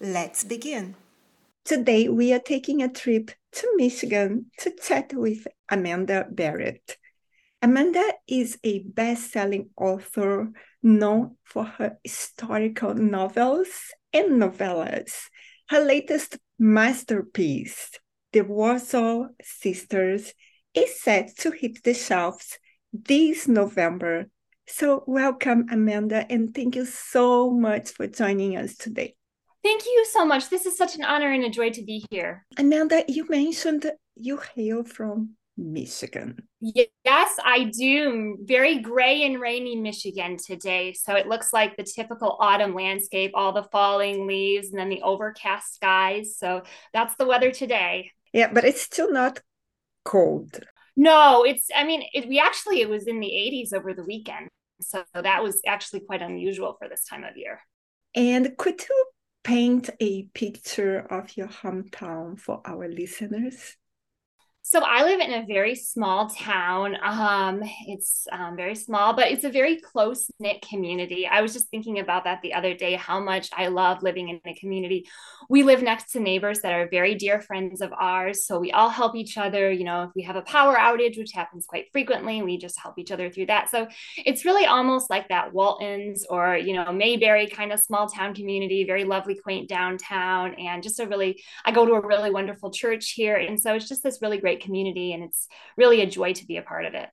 Let's begin. Today, we are taking a trip to Michigan to chat with Amanda Barratt. Amanda is a best selling author known for her historical novels and novellas. Her latest masterpiece, The Warsaw Sisters, is set to hit the shelves this November. So, welcome, Amanda, and thank you so much for joining us today. Thank you so much. This is such an honor and a joy to be here. Amanda, you mentioned you hail from Michigan. Yes, I do. Very gray and rainy Michigan today. So it looks like the typical autumn landscape, all the falling leaves and then the overcast skies. So that's the weather today. Yeah, but it's still not cold. No, it's, I mean, it, we actually, it was in the 80s over the weekend. So that was actually quite unusual for this time of year. And could you paint a picture of your hometown for our listeners? So I live in a very small town. Um, it's um, very small, but it's a very close knit community. I was just thinking about that the other day, how much I love living in a community. We live next to neighbors that are very dear friends of ours. So we all help each other. You know, if we have a power outage, which happens quite frequently, we just help each other through that. So it's really almost like that Walton's or, you know, Mayberry kind of small town community, very lovely, quaint downtown. And just a really, I go to a really wonderful church here. And so it's just this really great great community, and it's really a joy to be a part of it.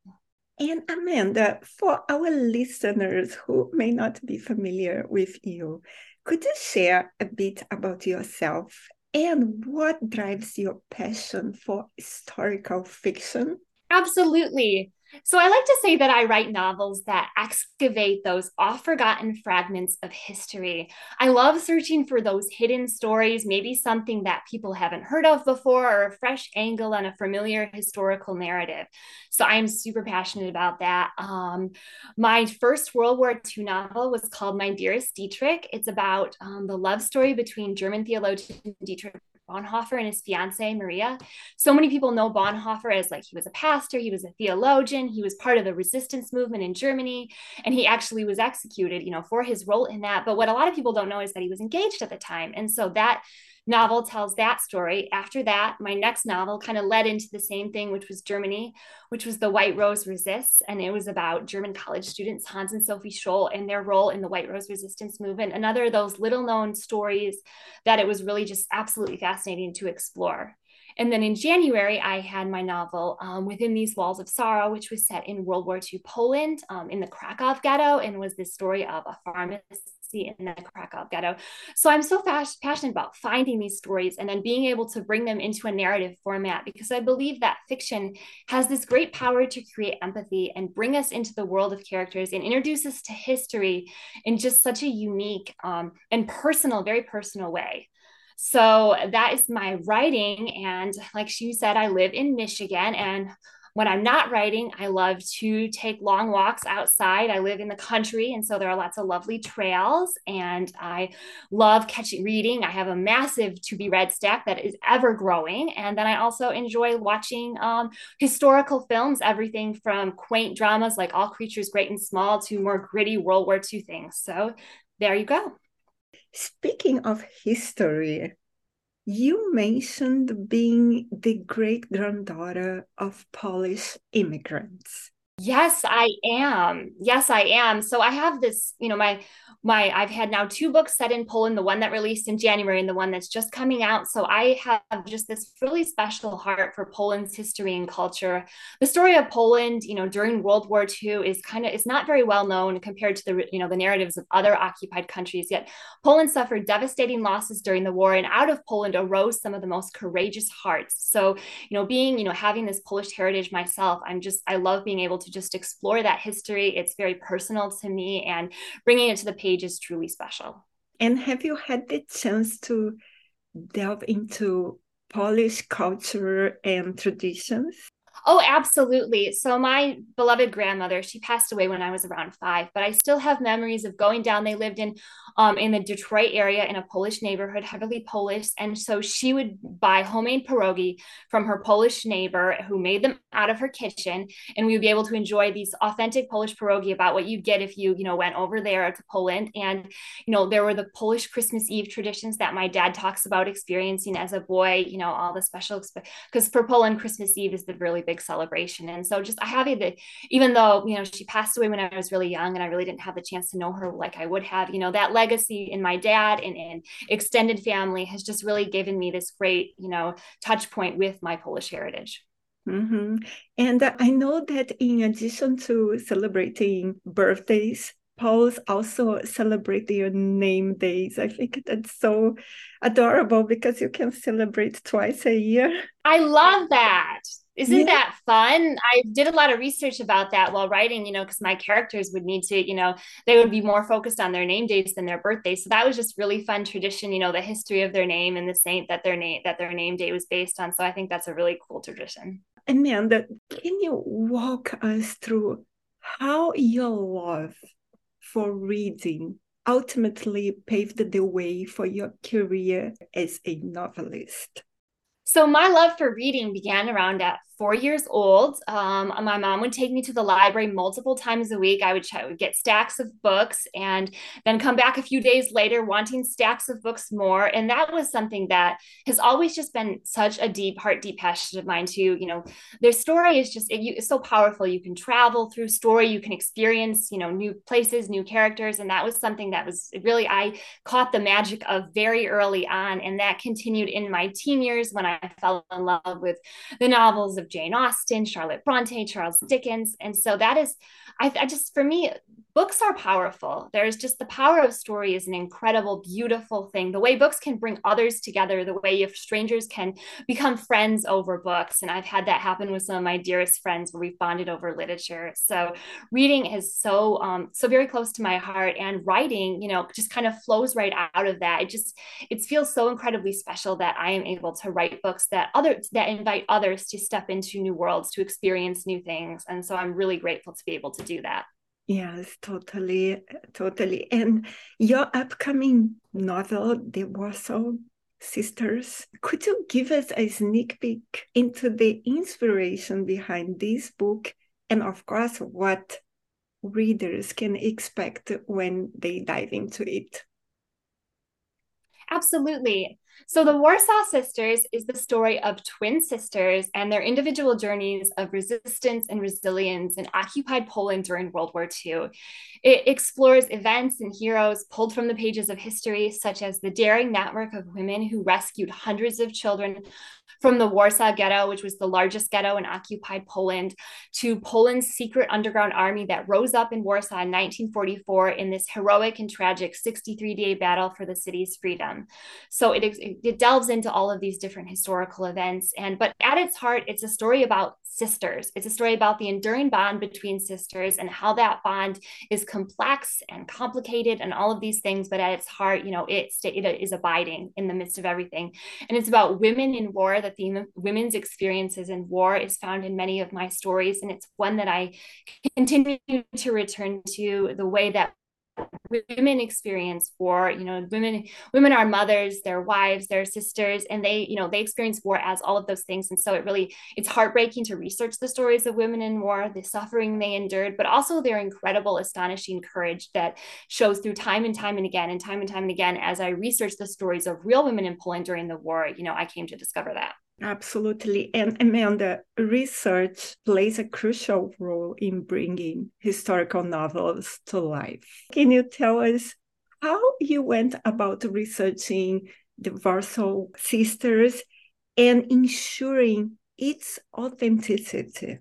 And Amanda, for our listeners who may not be familiar with you, could you share a bit about yourself and what drives your passion for historical fiction? Absolutely. So I like to say that I write novels that excavate those oft forgotten fragments of history. I love searching for those hidden stories, maybe something that people haven't heard of before, or a fresh angle on a familiar historical narrative. So I'm super passionate about that. Um, my first World War II novel was called My Dearest Dietrich. It's about um, the love story between German theologian Dietrich Bonhoeffer and his fiancee Maria. So many people know Bonhoeffer as like he was a pastor, he was a theologian, he was part of the resistance movement in Germany, and he actually was executed, you know, for his role in that. But what a lot of people don't know is that he was engaged at the time. And so that novel tells that story. After that, my next novel kind of led into the same thing, which was Germany, which was The White Rose Resists. And it was about German college students, Hans and Sophie Scholl, and their role in the White Rose Resistance movement. Another of those little known stories that it was really just absolutely fascinating to explore. And then in January, I had my novel um, Within These Walls of Sorrow, which was set in World War II Poland um, in the Krakow ghetto and was the story of a pharmacist in the Krakow ghetto. So I'm so passionate about finding these stories and then being able to bring them into a narrative format because I believe that fiction has this great power to create empathy and bring us into the world of characters and introduce us to history in just such a unique um, and personal, very personal way. So that is my writing. And like she said, I live in Michigan and when I'm not writing, I love to take long walks outside. I live in the country, and so there are lots of lovely trails. And I love catching reading. I have a massive to be read stack that is ever growing. And then I also enjoy watching um, historical films, everything from quaint dramas like All Creatures Great and Small to more gritty World War II things. So there you go. Speaking of history, you mentioned being the great granddaughter of Polish immigrants. Yes, I am. Yes, I am. So I have this, you know, my my I've had now two books set in Poland, the one that released in January and the one that's just coming out. So I have just this really special heart for Poland's history and culture. The story of Poland, you know, during World War II is kind of is not very well known compared to the, you know, the narratives of other occupied countries. Yet Poland suffered devastating losses during the war and out of Poland arose some of the most courageous hearts. So, you know, being, you know, having this Polish heritage myself, I'm just I love being able to just explore that history. It's very personal to me, and bringing it to the page is truly special. And have you had the chance to delve into Polish culture and traditions? Oh, absolutely. So my beloved grandmother, she passed away when I was around five, but I still have memories of going down. They lived in um, in the Detroit area in a Polish neighborhood, heavily Polish, and so she would buy homemade pierogi from her Polish neighbor who made them out of her kitchen, and we would be able to enjoy these authentic Polish pierogi about what you'd get if you you know went over there to Poland. And you know there were the Polish Christmas Eve traditions that my dad talks about experiencing as a boy. You know all the special because for Poland Christmas Eve is the really big celebration. And so just I have that even though, you know, she passed away when I was really young and I really didn't have the chance to know her like I would have, you know, that legacy in my dad and in extended family has just really given me this great, you know, touch point with my Polish heritage. Mm-hmm. And I know that in addition to celebrating birthdays, Poles also celebrate their name days. I think that's so adorable because you can celebrate twice a year. I love that. Isn't yeah. that fun? I did a lot of research about that while writing, you know, because my characters would need to, you know, they would be more focused on their name dates than their birthdays. So that was just really fun tradition, you know, the history of their name and the saint that their name that their name day was based on. So I think that's a really cool tradition. And Amanda, can you walk us through how your love for reading ultimately paved the way for your career as a novelist? So my love for reading began around at four years old. Um, my mom would take me to the library multiple times a week. I would, ch- would get stacks of books and then come back a few days later wanting stacks of books more. And that was something that has always just been such a deep, heart deep passion of mine too. You know, their story is just, it, it's so powerful. You can travel through story, you can experience, you know, new places, new characters. And that was something that was really, I caught the magic of very early on. And that continued in my teen years when I fell in love with the novels of Jane Austen, Charlotte Bronte, Charles Dickens. And so that is, I, I just, for me, books are powerful. There's just the power of story is an incredible, beautiful thing. The way books can bring others together, the way if strangers can become friends over books. And I've had that happen with some of my dearest friends where we've bonded over literature. So reading is so, um, so very close to my heart and writing, you know, just kind of flows right out of that. It just, it feels so incredibly special that I am able to write books that other, that invite others to step into new worlds, to experience new things. And so I'm really grateful to be able to do that. Yes, totally, totally. And your upcoming novel, The Warsaw Sisters, could you give us a sneak peek into the inspiration behind this book and, of course, what readers can expect when they dive into it? Absolutely. So, the Warsaw Sisters is the story of twin sisters and their individual journeys of resistance and resilience in occupied Poland during World War II. It explores events and heroes pulled from the pages of history, such as the daring network of women who rescued hundreds of children from the Warsaw Ghetto, which was the largest ghetto in occupied Poland, to Poland's secret underground army that rose up in Warsaw in 1944 in this heroic and tragic 63 day battle for the city's freedom. So it, it delves into all of these different historical events. And but at its heart, it's a story about sisters. It's a story about the enduring bond between sisters and how that bond is complex and complicated and all of these things. But at its heart, you know, it, it is abiding in the midst of everything. And it's about women in war. The theme of women's experiences in war is found in many of my stories. And it's one that I continue to return to the way that women experience war you know women women are mothers their wives their sisters and they you know they experience war as all of those things. And so it really it's heartbreaking to research the stories of women in war the suffering they endured but also their incredible astonishing courage that shows through time and time and again and time and time and again. As i researched the stories of real women in poland during the war you know i came to discover that Absolutely. And Amanda, research plays a crucial role in bringing historical novels to life. Can you tell us how you went about researching the Warsaw sisters and ensuring its authenticity?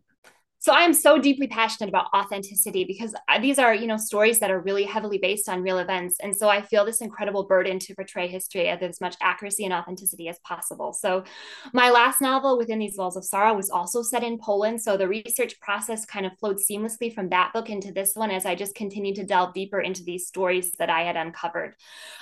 So i am so deeply passionate about authenticity because these are you know stories that are really heavily based on real events. And so i feel this incredible burden to portray history with as much accuracy and authenticity as possible. So my last novel within these walls of sorrow was also set in poland. So the research process kind of flowed seamlessly from that book into this one as i just continued to delve deeper into these stories that i had uncovered.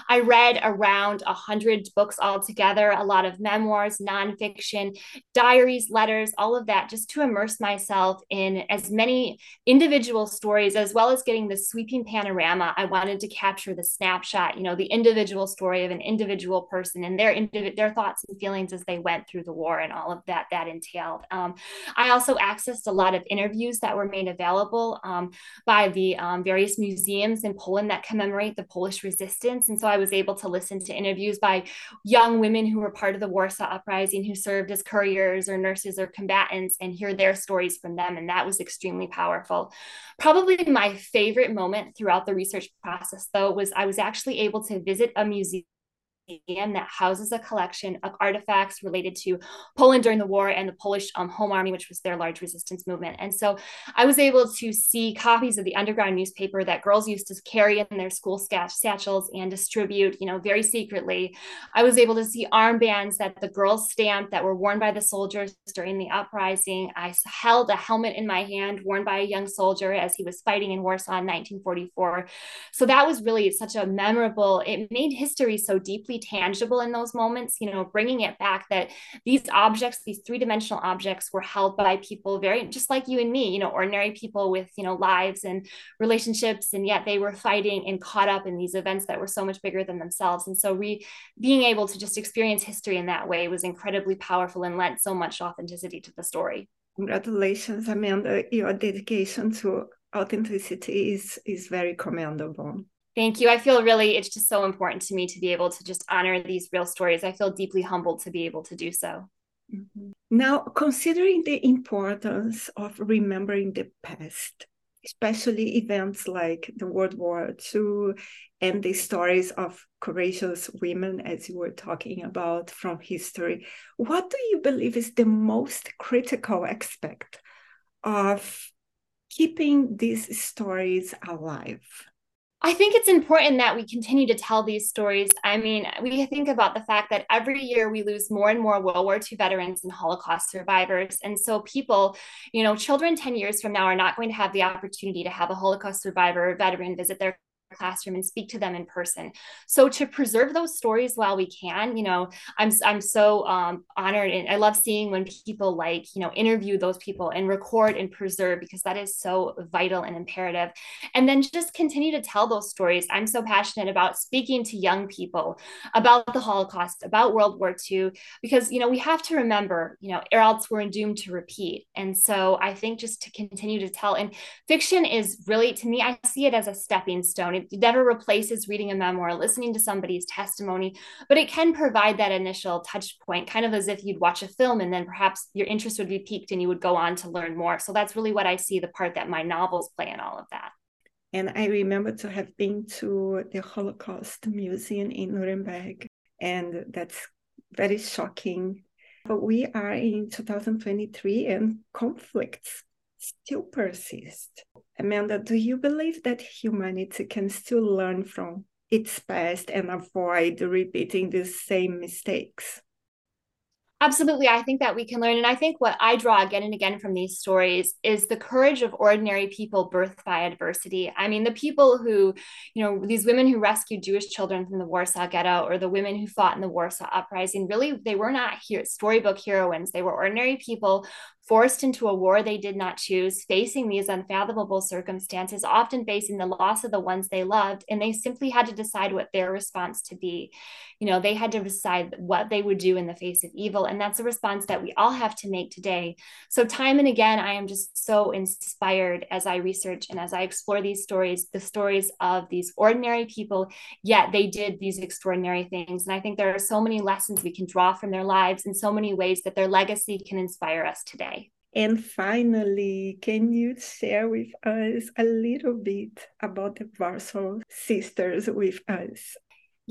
I read around 100 books altogether a lot of memoirs nonfiction diaries letters all of that just to immerse myself in as many individual stories as well as getting the sweeping panorama. I wanted to capture the snapshot, you know, the individual story of an individual person and their their thoughts and feelings as they went through the war and all of that that entailed. Um, I also accessed a lot of interviews that were made available um, by the um, various museums in Poland that commemorate the Polish resistance, and so I was able to listen to interviews by young women who were part of the Warsaw Uprising, who served as couriers or nurses or combatants, and hear their stories from them and that was extremely powerful. Probably my favorite moment throughout the research process, though, was I was actually able to visit a museum museum that houses a collection of artifacts related to Poland during the war and the Polish um, Home Army, which was their large resistance movement. And so I was able to see copies of the underground newspaper that girls used to carry in their school satchels and distribute, you know, very secretly. I was able to see armbands that the girls stamped that were worn by the soldiers during the uprising. I held a helmet in my hand worn by a young soldier as he was fighting in Warsaw in 1944. So that was really such a memorable, it made history so deeply tangible in those moments, you know, bringing it back that these objects, these three dimensional objects were held by people very just like you and me, you know, ordinary people with, you know, lives and relationships. And yet they were fighting and caught up in these events that were so much bigger than themselves. And so re being able to just experience history in that way was incredibly powerful and lent so much authenticity to the story. Congratulations, Amanda. Your dedication to authenticity is, is very commendable. Thank you. I feel really, it's just so important to me to be able to just honor these real stories. I feel deeply humbled to be able to do so. Mm-hmm. Now, considering the importance of remembering the past, especially events like the World War II and the stories of courageous women, as you were talking about from history, what do you believe is the most critical aspect of keeping these stories alive? I think it's important that we continue to tell these stories. I mean, we think about the fact that every year we lose more and more World War II veterans and Holocaust survivors. And so, people, you know, children 10 years from now are not going to have the opportunity to have a Holocaust survivor or veteran visit their classroom and speak to them in person. So to preserve those stories while we can, you know, I'm I'm so um, honored and I love seeing when people like you know interview those people and record and preserve because that is so vital and imperative. And then just continue to tell those stories. I'm so passionate about speaking to young people about the Holocaust, about World War II, because you know we have to remember, you know, or else we're doomed to repeat. And so I think just to continue to tell and fiction is really to me, I see it as a stepping stone it never replaces reading a memoir, listening to somebody's testimony, but it can provide that initial touch point, kind of as if you'd watch a film and then perhaps your interest would be piqued and you would go on to learn more. So that's really what I see the part that my novels play in all of that. And I remember to have been to the Holocaust Museum in Nuremberg, and that's very shocking. But we are in 2023 and conflicts still persist. Amanda, do you believe that humanity can still learn from its past and avoid repeating the same mistakes? Absolutely. I think that we can learn. And I think what I draw again and again from these stories is the courage of ordinary people birthed by adversity. I mean, the people who, you know, these women who rescued Jewish children from the Warsaw Ghetto or the women who fought in the Warsaw Uprising, really, they were not here, storybook heroines. They were ordinary people forced into a war they did not choose, facing these unfathomable circumstances, often facing the loss of the ones they loved, and they simply had to decide what their response to be. You know, they had to decide what they would do in the face of evil, and that's a response that we all have to make today. So, time and again, I am just so inspired as I research and as I explore these stories, the stories of these ordinary people, yet they did these extraordinary things. And I think there are so many lessons we can draw from their lives in so many ways that their legacy can inspire us today. And finally, can you share with us a little bit about the Warsaw Sisters with us?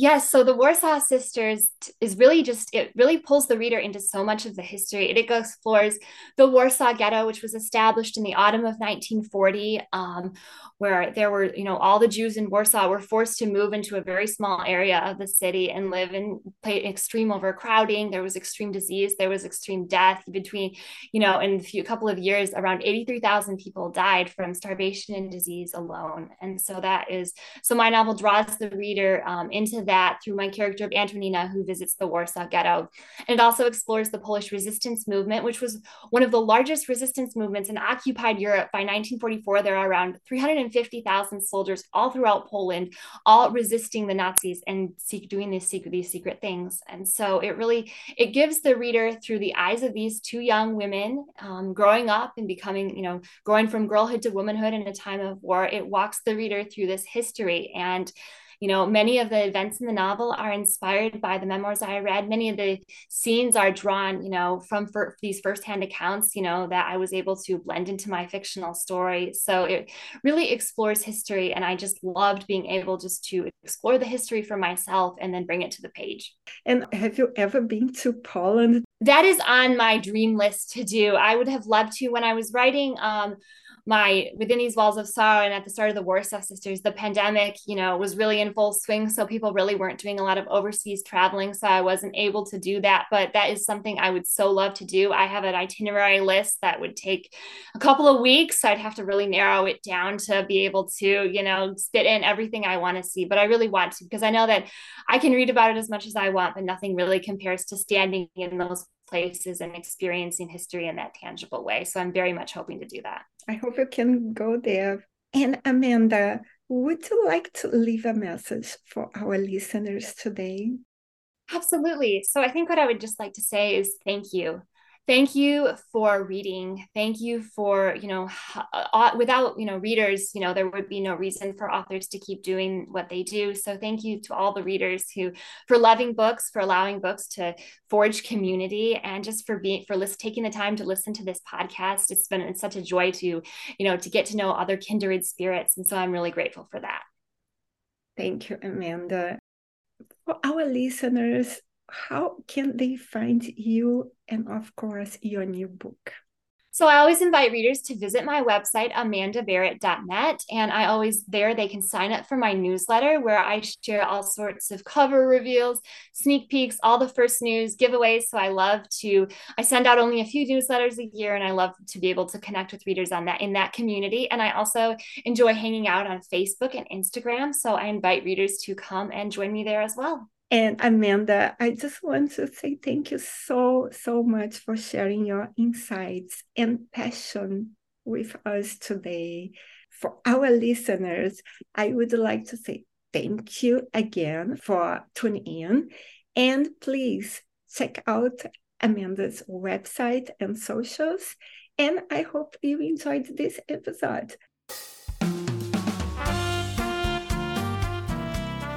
Yes, so the Warsaw Sisters is really just, it really pulls the reader into so much of the history. It explores the Warsaw Ghetto, which was established in the autumn of 1940, um, where there were, you know, all the Jews in Warsaw were forced to move into a very small area of the city and live in extreme overcrowding. There was extreme disease, there was extreme death between, you know, in a few couple of years, around 83,000 people died from starvation and disease alone. And so that is, so my novel draws the reader um, into that through my character of Antonina, who visits the Warsaw Ghetto. And it also explores the Polish resistance movement, which was one of the largest resistance movements in occupied Europe. By 1944, there are around 350,000 soldiers all throughout Poland, all resisting the Nazis and doing these secret, these secret things. And so it really it gives the reader through the eyes of these two young women um, growing up and becoming, you know, growing from girlhood to womanhood in a time of war. It walks the reader through this history and you know, many of the events in the novel are inspired by the memoirs I read. Many of the scenes are drawn, you know, from for these firsthand accounts, you know, that I was able to blend into my fictional story. So it really explores history. And I just loved being able just to explore the history for myself and then bring it to the page. And have you ever been to Poland? That is on my dream list to do. I would have loved to when I was writing um, my within these walls of sorrow and at the start of the warsaw sisters the pandemic you know was really in full swing. So people really weren't doing a lot of overseas traveling. So i wasn't able to do that but that is something i would so love to do. I have an itinerary list that would take a couple of weeks. So i'd have to really narrow it down to be able to you know spit in everything i want to see. But i really want to because i know that i can read about it as much as i want but nothing really compares to standing in those places and experiencing history in that tangible way. So I'm very much hoping to do that. I hope you can go there. And Amanda, would you like to leave a message for our listeners today? Absolutely. So I think what I would just like to say is thank you thank you for reading. Thank you for you know uh, without you know readers you know there would be no reason for authors to keep doing what they do. So thank you to all the readers who for loving books for allowing books to forge community and just for being for list, taking the time to listen to this podcast. It's been such a joy to you know to get to know other kindred spirits and so i'm really grateful for that. Thank you amanda. For our listeners how can they find you and, of course, your new book? So I always invite readers to visit my website, amandabarratt.net. And I always there they can sign up for my newsletter where I share all sorts of cover reveals, sneak peeks, all the first news, giveaways. So I love to, I send out only a few newsletters a year and I love to be able to connect with readers on that in that community. And I also enjoy hanging out on Facebook and Instagram. So I invite readers to come and join me there as well. And Amanda, I just want to say thank you so, so much for sharing your insights and passion with us today. For our listeners, I would like to say thank you again for tuning in. And please check out Amanda's website and socials. And I hope you enjoyed this episode.